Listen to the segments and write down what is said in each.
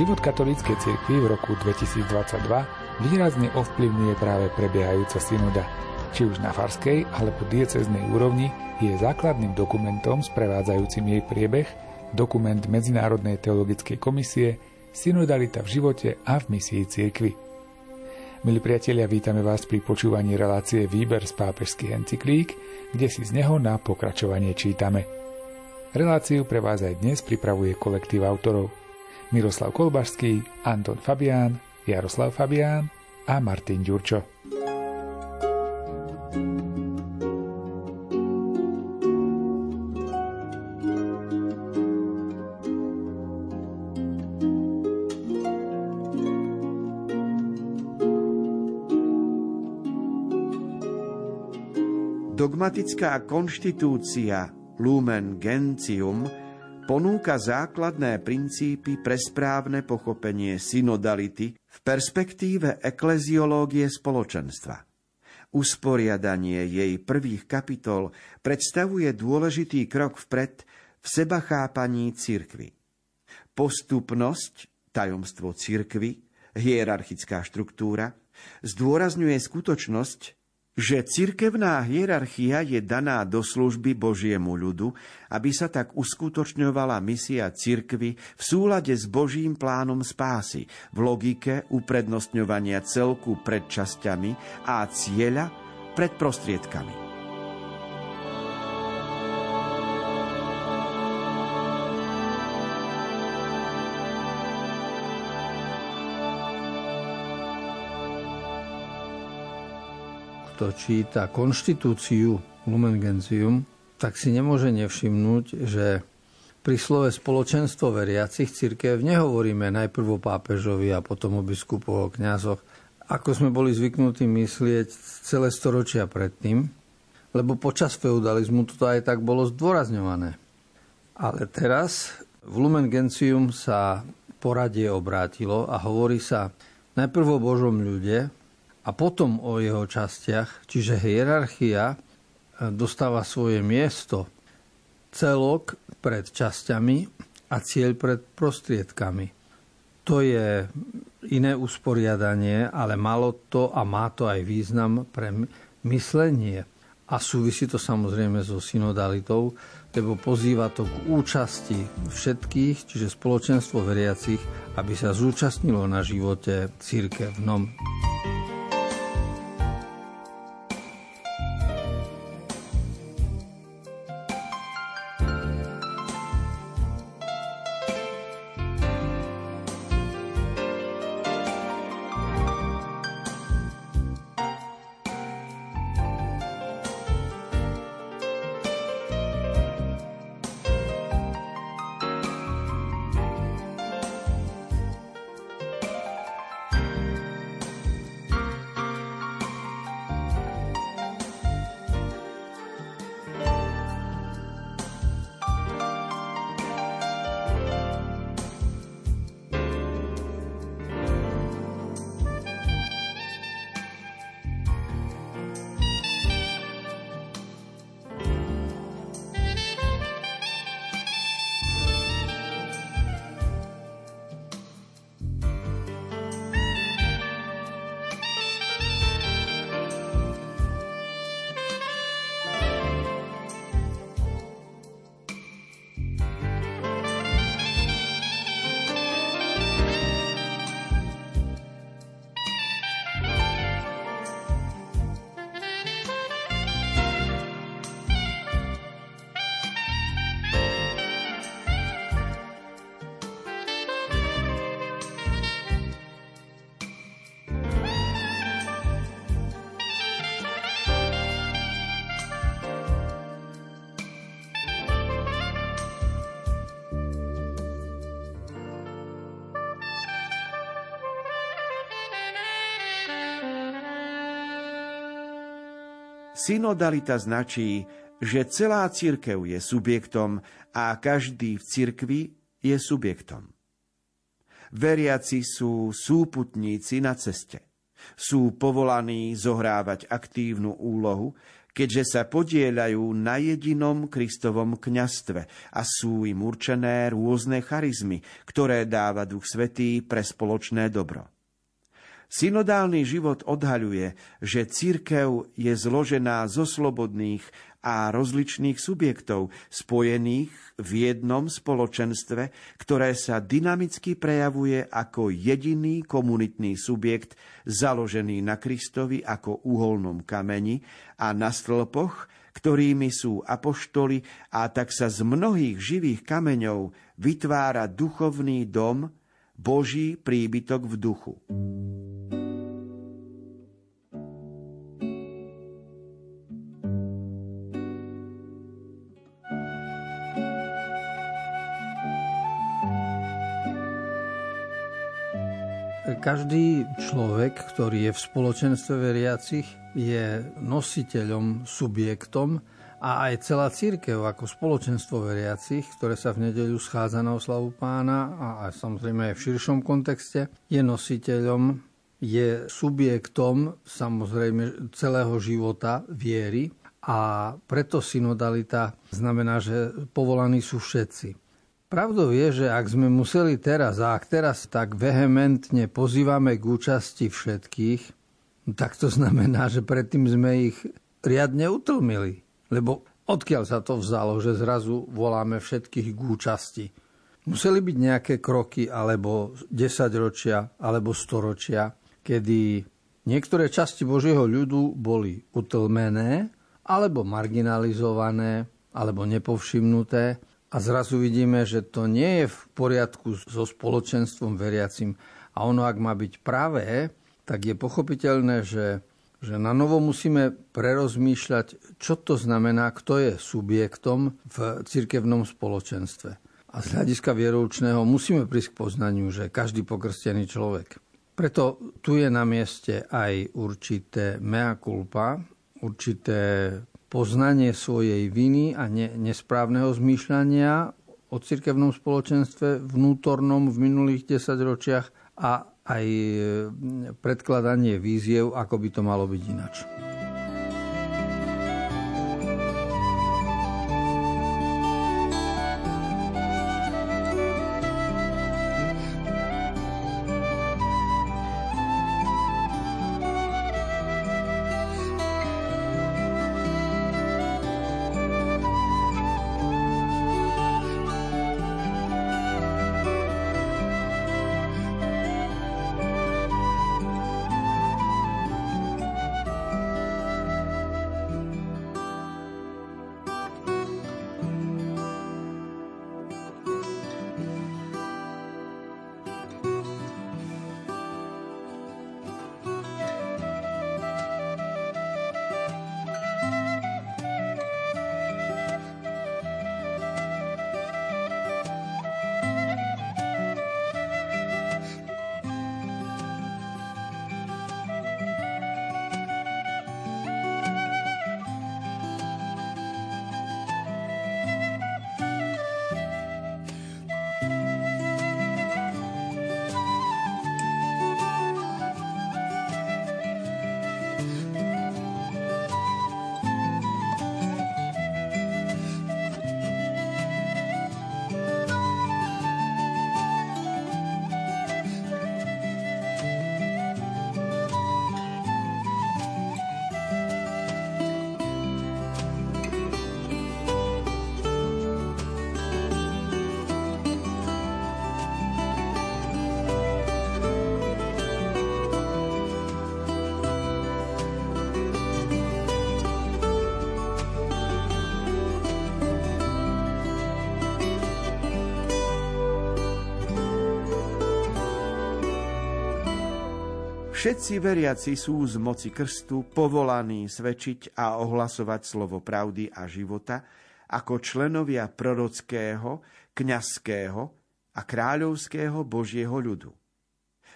Život katolíckej cirkvi v roku 2022 výrazne ovplyvňuje práve prebiehajúca synoda. Či už na farskej alebo dieceznej úrovni je základným dokumentom sprevádzajúcim jej priebeh dokument Medzinárodnej teologickej komisie Synodalita v živote a v misii cirkvi. Milí priatelia, vítame vás pri počúvaní relácie Výber z pápežských encyklík, kde si z neho na pokračovanie čítame. Reláciu pre vás aj dnes pripravuje kolektív autorov – Miroslav Kolbašský, Anton Fabián, Jaroslav Fabián a Martin Ďurčo. Dogmatická konštitúcia Lumen Gentium – ponúka základné princípy pre správne pochopenie synodality v perspektíve ekleziológie spoločenstva. Usporiadanie jej prvých kapitol predstavuje dôležitý krok vpred v sebachápaní cirkvy. Postupnosť, tajomstvo cirkvy, hierarchická štruktúra, zdôrazňuje skutočnosť, že cirkevná hierarchia je daná do služby Božiemu ľudu, aby sa tak uskutočňovala misia cirkvy v súlade s Božím plánom spásy, v logike uprednostňovania celku pred časťami a cieľa pred prostriedkami. Kto číta konštitúciu Lumen Gentium, tak si nemôže nevšimnúť, že pri slove spoločenstvo veriacich církev nehovoríme najprv o pápežovi a potom o biskupoch, o kňazoch, ako sme boli zvyknutí myslieť celé storočia predtým, lebo počas feudalizmu toto aj tak bolo zdôrazňované. Ale teraz v Lumen Gentium sa poradie obrátilo a hovorí sa najprv o Božom ľude, a potom o jeho častiach, čiže hierarchia e, dostáva svoje miesto celok pred časťami a cieľ pred prostriedkami. To je iné usporiadanie, ale malo to a má to aj význam pre myslenie. A súvisí to samozrejme so synodalitou, lebo pozýva to k účasti všetkých, čiže spoločenstvo veriacich, aby sa zúčastnilo na živote církevnom. Synodalita značí, že celá církev je subjektom a každý v cirkvi je subjektom. Veriaci sú súputníci na ceste. Sú povolaní zohrávať aktívnu úlohu, keďže sa podielajú na jedinom Kristovom kňastve a sú im určené rôzne charizmy, ktoré dáva Duch Svetý pre spoločné dobro. Synodálny život odhaľuje, že církev je zložená zo slobodných a rozličných subjektov, spojených v jednom spoločenstve, ktoré sa dynamicky prejavuje ako jediný komunitný subjekt založený na Kristovi ako uholnom kameni a na stĺpoch, ktorými sú apoštoli a tak sa z mnohých živých kameňov vytvára duchovný dom, Boží príbytok v duchu. Každý človek, ktorý je v spoločenstve veriacich, je nositeľom, subjektom a aj celá církev ako spoločenstvo veriacich, ktoré sa v nedeľu schádza na oslavu pána a aj samozrejme aj v širšom kontexte, je nositeľom, je subjektom samozrejme celého života viery a preto synodalita znamená, že povolaní sú všetci. Pravdou je, že ak sme museli teraz a ak teraz tak vehementne pozývame k účasti všetkých, tak to znamená, že predtým sme ich riadne utlmili. Lebo odkiaľ sa to vzalo, že zrazu voláme všetkých k účasti? Museli byť nejaké kroky alebo desaťročia alebo storočia, kedy niektoré časti Božieho ľudu boli utlmené alebo marginalizované alebo nepovšimnuté a zrazu vidíme, že to nie je v poriadku so spoločenstvom veriacim. A ono, ak má byť pravé, tak je pochopiteľné, že, že na novo musíme prerozmýšľať, čo to znamená, kto je subjektom v cirkevnom spoločenstve. A z hľadiska vieroučného musíme prísť k poznaniu, že každý pokrstený človek. Preto tu je na mieste aj určité mea culpa, určité poznanie svojej viny a ne, nesprávneho zmýšľania o cirkevnom spoločenstve vnútornom v minulých desaťročiach a aj e, predkladanie víziev, ako by to malo byť inač. Všetci veriaci sú z moci krstu povolaní svedčiť a ohlasovať slovo pravdy a života ako členovia prorockého, kňazského a kráľovského Božieho ľudu.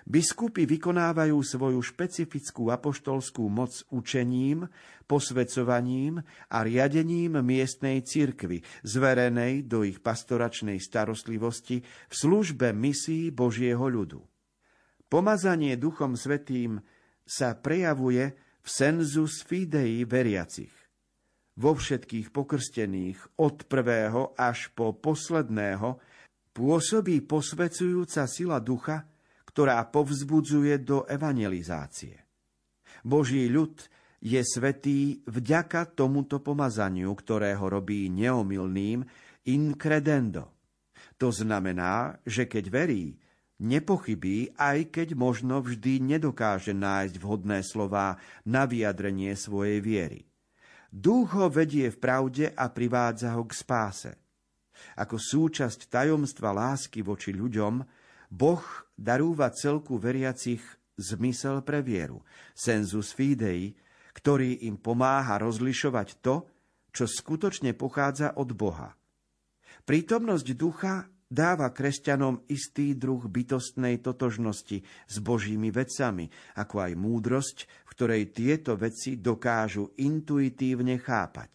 Biskupy vykonávajú svoju špecifickú apoštolskú moc učením, posvedcovaním a riadením miestnej cirkvy, zverenej do ich pastoračnej starostlivosti v službe misií Božieho ľudu. Pomazanie Duchom Svetým sa prejavuje v senzus fidei veriacich. vo všetkých pokrstených od prvého až po posledného pôsobí posvecujúca sila ducha, ktorá povzbudzuje do evangelizácie. Boží ľud je svetý vďaka tomuto pomazaniu, ktorého robí neomilným in credendo. To znamená, že keď verí, nepochybí, aj keď možno vždy nedokáže nájsť vhodné slová na vyjadrenie svojej viery. Duch ho vedie v pravde a privádza ho k spáse. Ako súčasť tajomstva lásky voči ľuďom, Boh darúva celku veriacich zmysel pre vieru, sensus fidei, ktorý im pomáha rozlišovať to, čo skutočne pochádza od Boha. Prítomnosť ducha dáva kresťanom istý druh bytostnej totožnosti s Božími vecami, ako aj múdrosť, v ktorej tieto veci dokážu intuitívne chápať.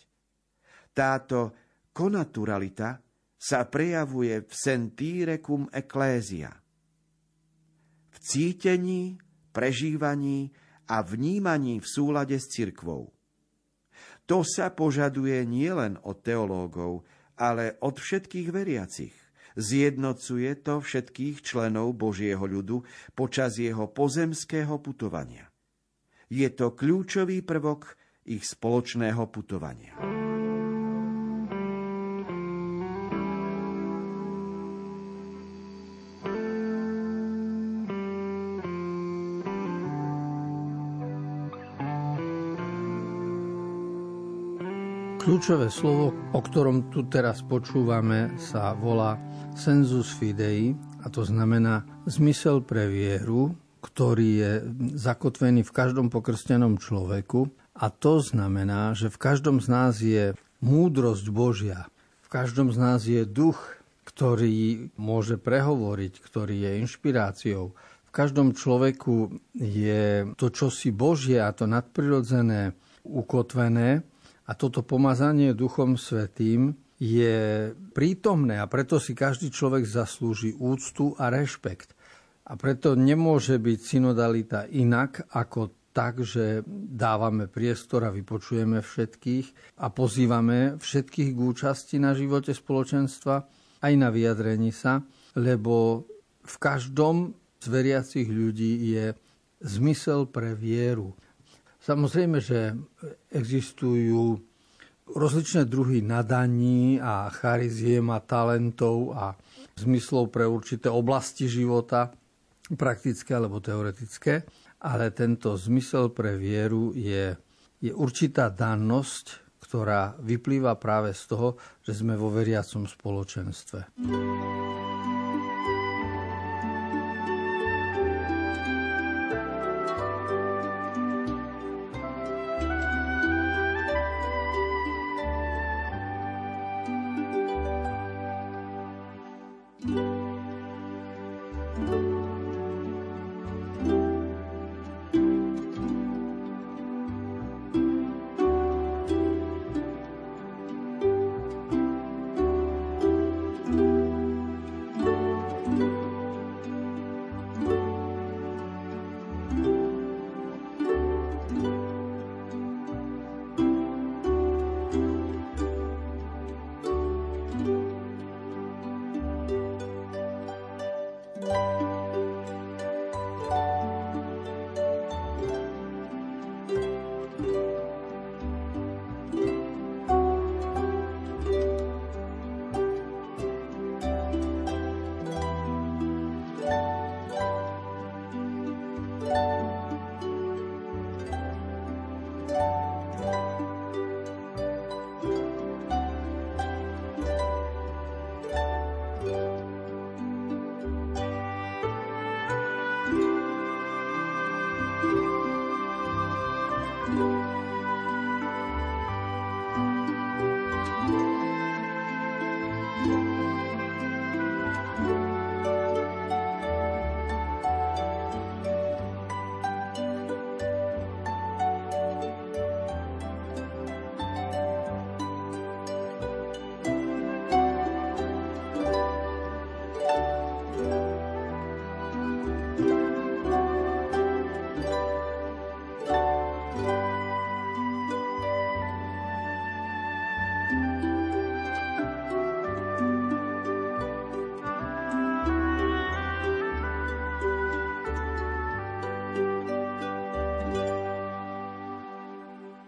Táto konaturalita sa prejavuje v sentire cum ecclesia. V cítení, prežívaní a vnímaní v súlade s cirkvou. To sa požaduje nielen od teológov, ale od všetkých veriacich. Zjednocuje to všetkých členov Božieho ľudu počas jeho pozemského putovania. Je to kľúčový prvok ich spoločného putovania. Kľúčové slovo, o ktorom tu teraz počúvame, sa volá sensus fidei a to znamená zmysel pre vieru, ktorý je zakotvený v každom pokrstenom človeku a to znamená, že v každom z nás je múdrosť Božia, v každom z nás je duch, ktorý môže prehovoriť, ktorý je inšpiráciou. V každom človeku je to čosi Božie a to nadprirodzené ukotvené a toto pomazanie Duchom Svetým je prítomné a preto si každý človek zaslúži úctu a rešpekt. A preto nemôže byť synodalita inak ako tak, že dávame priestor a vypočujeme všetkých a pozývame všetkých k účasti na živote spoločenstva, aj na vyjadrení sa, lebo v každom z veriacich ľudí je zmysel pre vieru. Samozrejme, že existujú rozličné druhy nadaní a chariziem a talentov a zmyslov pre určité oblasti života, praktické alebo teoretické, ale tento zmysel pre vieru je, je určitá dannosť, ktorá vyplýva práve z toho, že sme vo veriacom spoločenstve.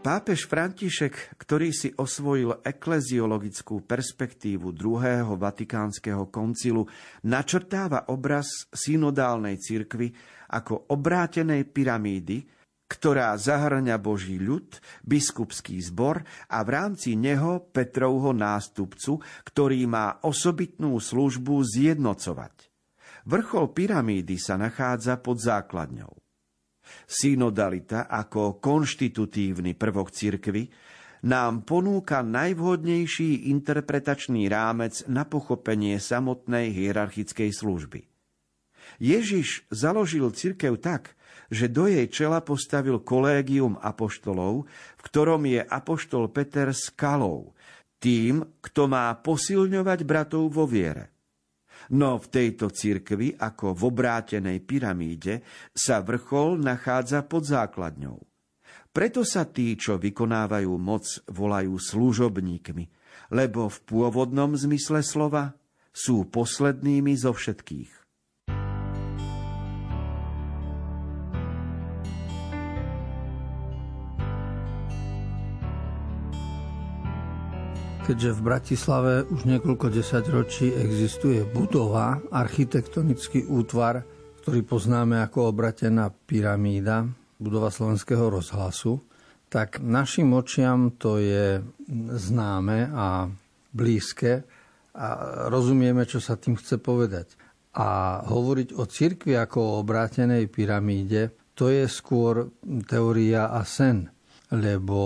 Pápež František, ktorý si osvojil ekleziologickú perspektívu druhého vatikánskeho koncilu, načrtáva obraz synodálnej cirkvy ako obrátenej pyramídy, ktorá zahrňa Boží ľud, biskupský zbor a v rámci neho Petrovho nástupcu, ktorý má osobitnú službu zjednocovať. Vrchol pyramídy sa nachádza pod základňou. Synodalita ako konštitutívny prvok cirkvy nám ponúka najvhodnejší interpretačný rámec na pochopenie samotnej hierarchickej služby. Ježiš založil cirkev tak, že do jej čela postavil kolégium apoštolov, v ktorom je apoštol Peter skalou, tým, kto má posilňovať bratov vo viere. No v tejto cirkvi, ako v obrátenej pyramíde, sa vrchol nachádza pod základňou. Preto sa tí, čo vykonávajú moc, volajú služobníkmi, lebo v pôvodnom zmysle slova sú poslednými zo všetkých. Keďže v Bratislave už niekoľko desaťročí existuje budova, architektonický útvar, ktorý poznáme ako obratená pyramída, budova slovenského rozhlasu, tak našim očiam to je známe a blízke a rozumieme, čo sa tým chce povedať. A hovoriť o cirkvi ako o obrátenej pyramíde, to je skôr teória a sen, lebo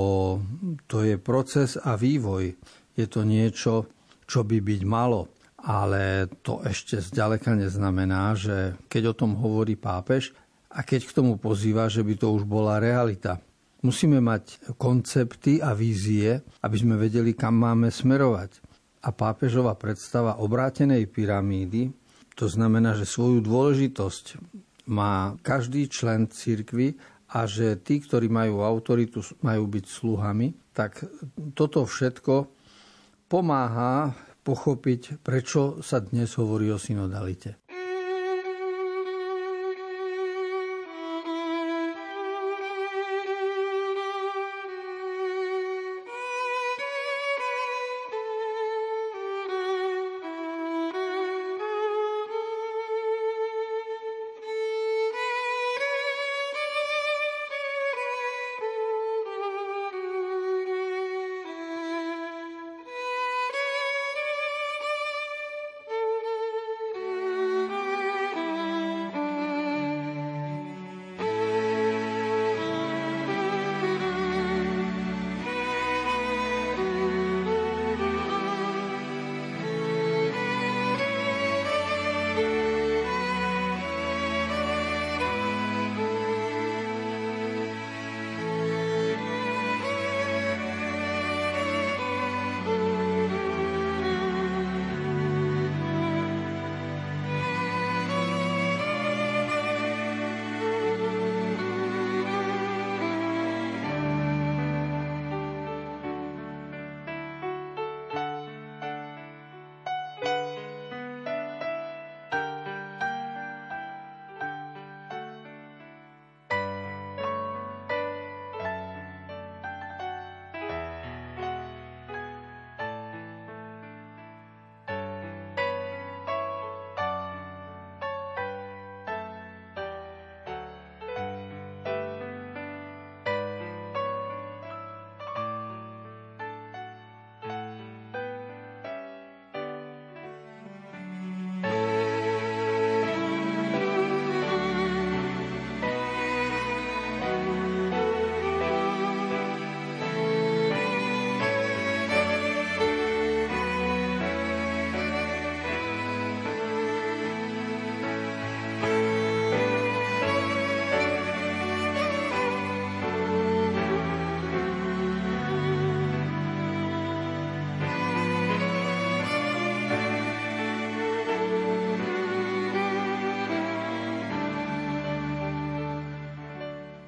to je proces a vývoj je to niečo, čo by byť malo. Ale to ešte zďaleka neznamená, že keď o tom hovorí pápež a keď k tomu pozýva, že by to už bola realita. Musíme mať koncepty a vízie, aby sme vedeli, kam máme smerovať. A pápežová predstava obrátenej pyramídy, to znamená, že svoju dôležitosť má každý člen cirkvy a že tí, ktorí majú autoritu, majú byť sluhami, tak toto všetko pomáha pochopiť, prečo sa dnes hovorí o synodalite.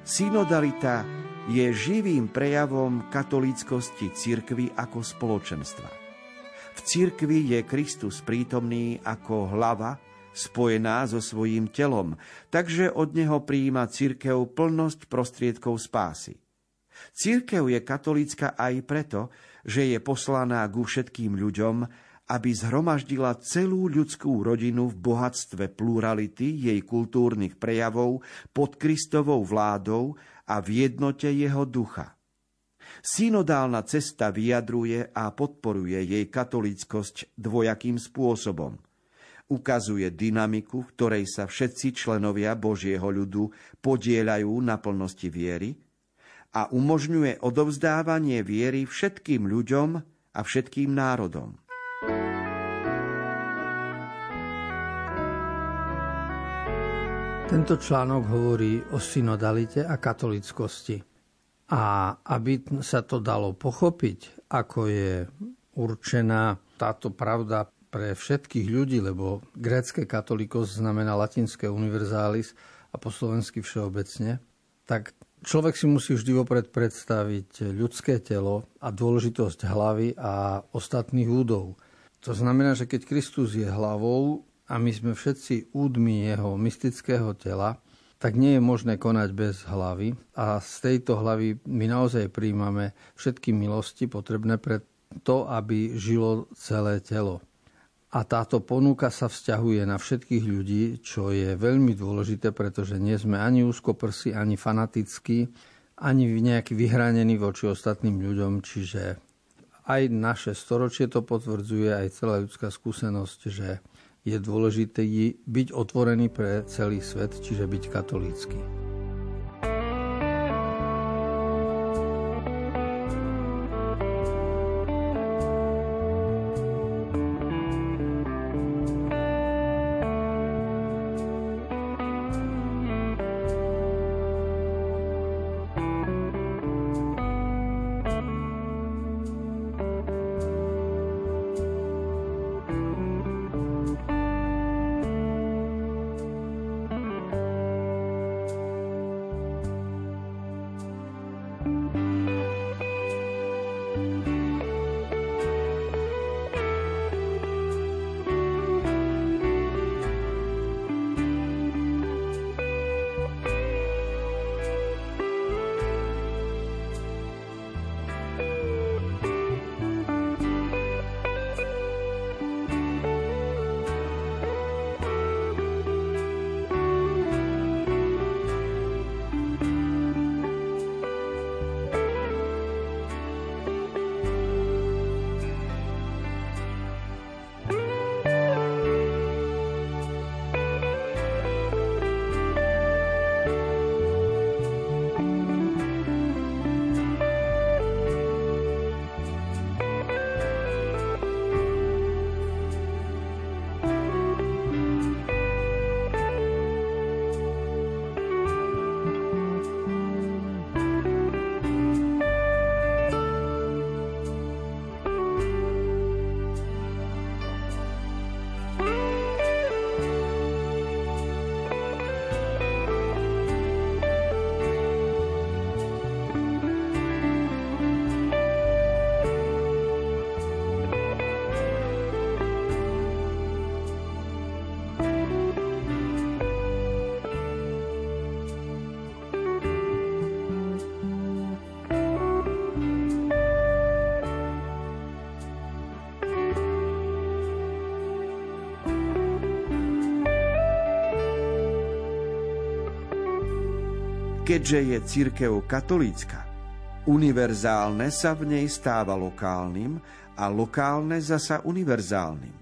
Synodalita je živým prejavom katolíckosti cirkvy ako spoločenstva. V cirkvi je Kristus prítomný ako hlava, spojená so svojím telom, takže od neho prijíma cirkev plnosť prostriedkov spásy. Církev je katolícka aj preto, že je poslaná ku všetkým ľuďom, aby zhromaždila celú ľudskú rodinu v bohatstve plurality jej kultúrnych prejavov pod Kristovou vládou a v jednote jeho ducha. Synodálna cesta vyjadruje a podporuje jej katolickosť dvojakým spôsobom. Ukazuje dynamiku, v ktorej sa všetci členovia Božieho ľudu podielajú na plnosti viery a umožňuje odovzdávanie viery všetkým ľuďom a všetkým národom. Tento článok hovorí o synodalite a katolickosti. A aby sa to dalo pochopiť, ako je určená táto pravda pre všetkých ľudí, lebo grécke katolikos znamená latinské univerzális a po slovensky všeobecne, tak človek si musí vždy vopred predstaviť ľudské telo a dôležitosť hlavy a ostatných údov. To znamená, že keď Kristus je hlavou, a my sme všetci údmi jeho mystického tela, tak nie je možné konať bez hlavy a z tejto hlavy my naozaj príjmame všetky milosti potrebné pre to, aby žilo celé telo. A táto ponuka sa vzťahuje na všetkých ľudí, čo je veľmi dôležité, pretože nie sme ani úzkoprsi, ani fanatickí, ani nejaký vyhranení voči ostatným ľuďom, čiže aj naše storočie to potvrdzuje, aj celá ľudská skúsenosť, že je dôležité byť otvorený pre celý svet, čiže byť katolícky. Keďže je církev katolícka, univerzálne sa v nej stáva lokálnym a lokálne zasa univerzálnym.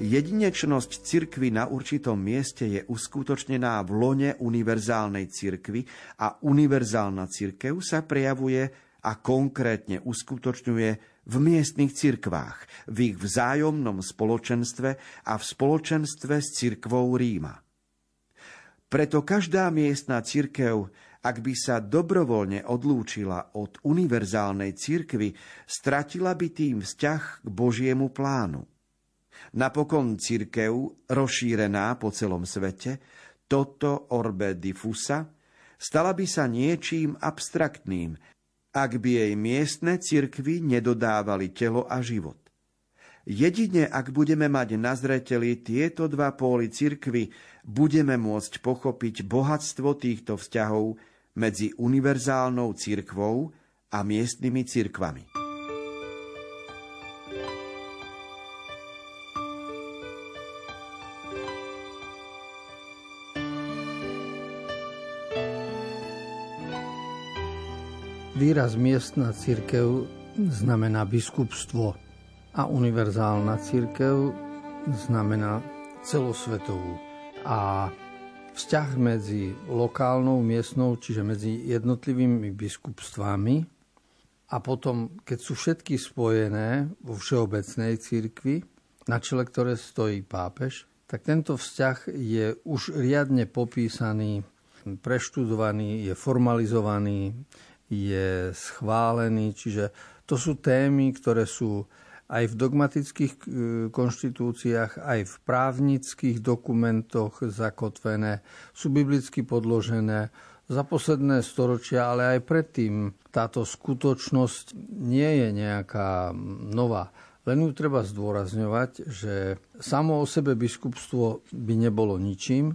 Jedinečnosť cirkvy na určitom mieste je uskutočnená v lone univerzálnej cirkvy a univerzálna cirkev sa prejavuje a konkrétne uskutočňuje v miestnych cirkvách, v ich vzájomnom spoločenstve a v spoločenstve s cirkvou Ríma. Preto každá miestna cirkev, ak by sa dobrovoľne odlúčila od univerzálnej cirkvy, stratila by tým vzťah k Božiemu plánu. Napokon cirkev, rozšírená po celom svete, toto orbe diffusa, stala by sa niečím abstraktným, ak by jej miestne cirkvy nedodávali telo a život. Jedine ak budeme mať na zreteli tieto dva póly cirkvy, budeme môcť pochopiť bohatstvo týchto vzťahov medzi univerzálnou cirkvou a miestnymi cirkvami. Výraz miestna církev znamená biskupstvo a univerzálna církev znamená celosvetovú. A vzťah medzi lokálnou, miestnou, čiže medzi jednotlivými biskupstvami a potom, keď sú všetky spojené vo všeobecnej církvi, na čele ktoré stojí pápež, tak tento vzťah je už riadne popísaný, preštudovaný, je formalizovaný, je schválený, čiže to sú témy, ktoré sú aj v dogmatických e, konštitúciách, aj v právnických dokumentoch zakotvené, sú biblicky podložené. Za posledné storočia, ale aj predtým táto skutočnosť nie je nejaká nová. Len ju treba zdôrazňovať, že samo o sebe biskupstvo by nebolo ničím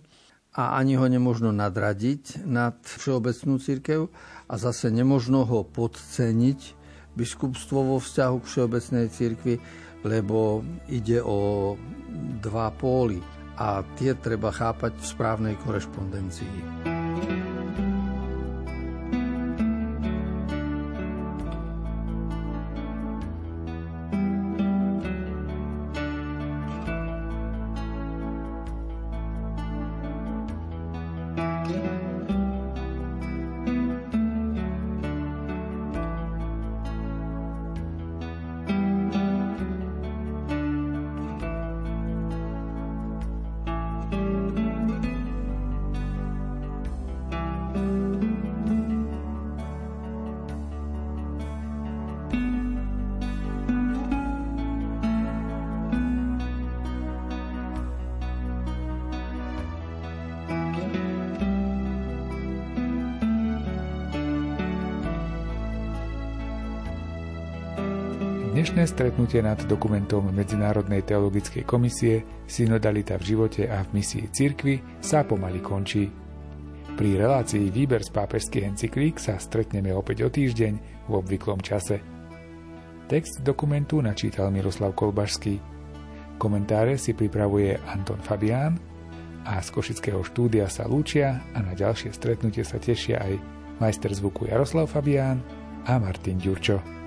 a ani ho nemožno nadradiť nad všeobecnú církev, a zase nemožno ho podceniť biskupstvo vo vzťahu k Všeobecnej cirkvi, lebo ide o dva póly a tie treba chápať v správnej korešpondencii. Dnešné stretnutie nad dokumentom Medzinárodnej teologickej komisie Synodalita v živote a v misii cirkvy sa pomaly končí. Pri relácii Výber z pápežských encyklík sa stretneme opäť o týždeň v obvyklom čase. Text dokumentu načítal Miroslav Kolbašský. Komentáre si pripravuje Anton Fabián a z Košického štúdia sa lúčia a na ďalšie stretnutie sa tešia aj majster zvuku Jaroslav Fabián a Martin Ďurčo.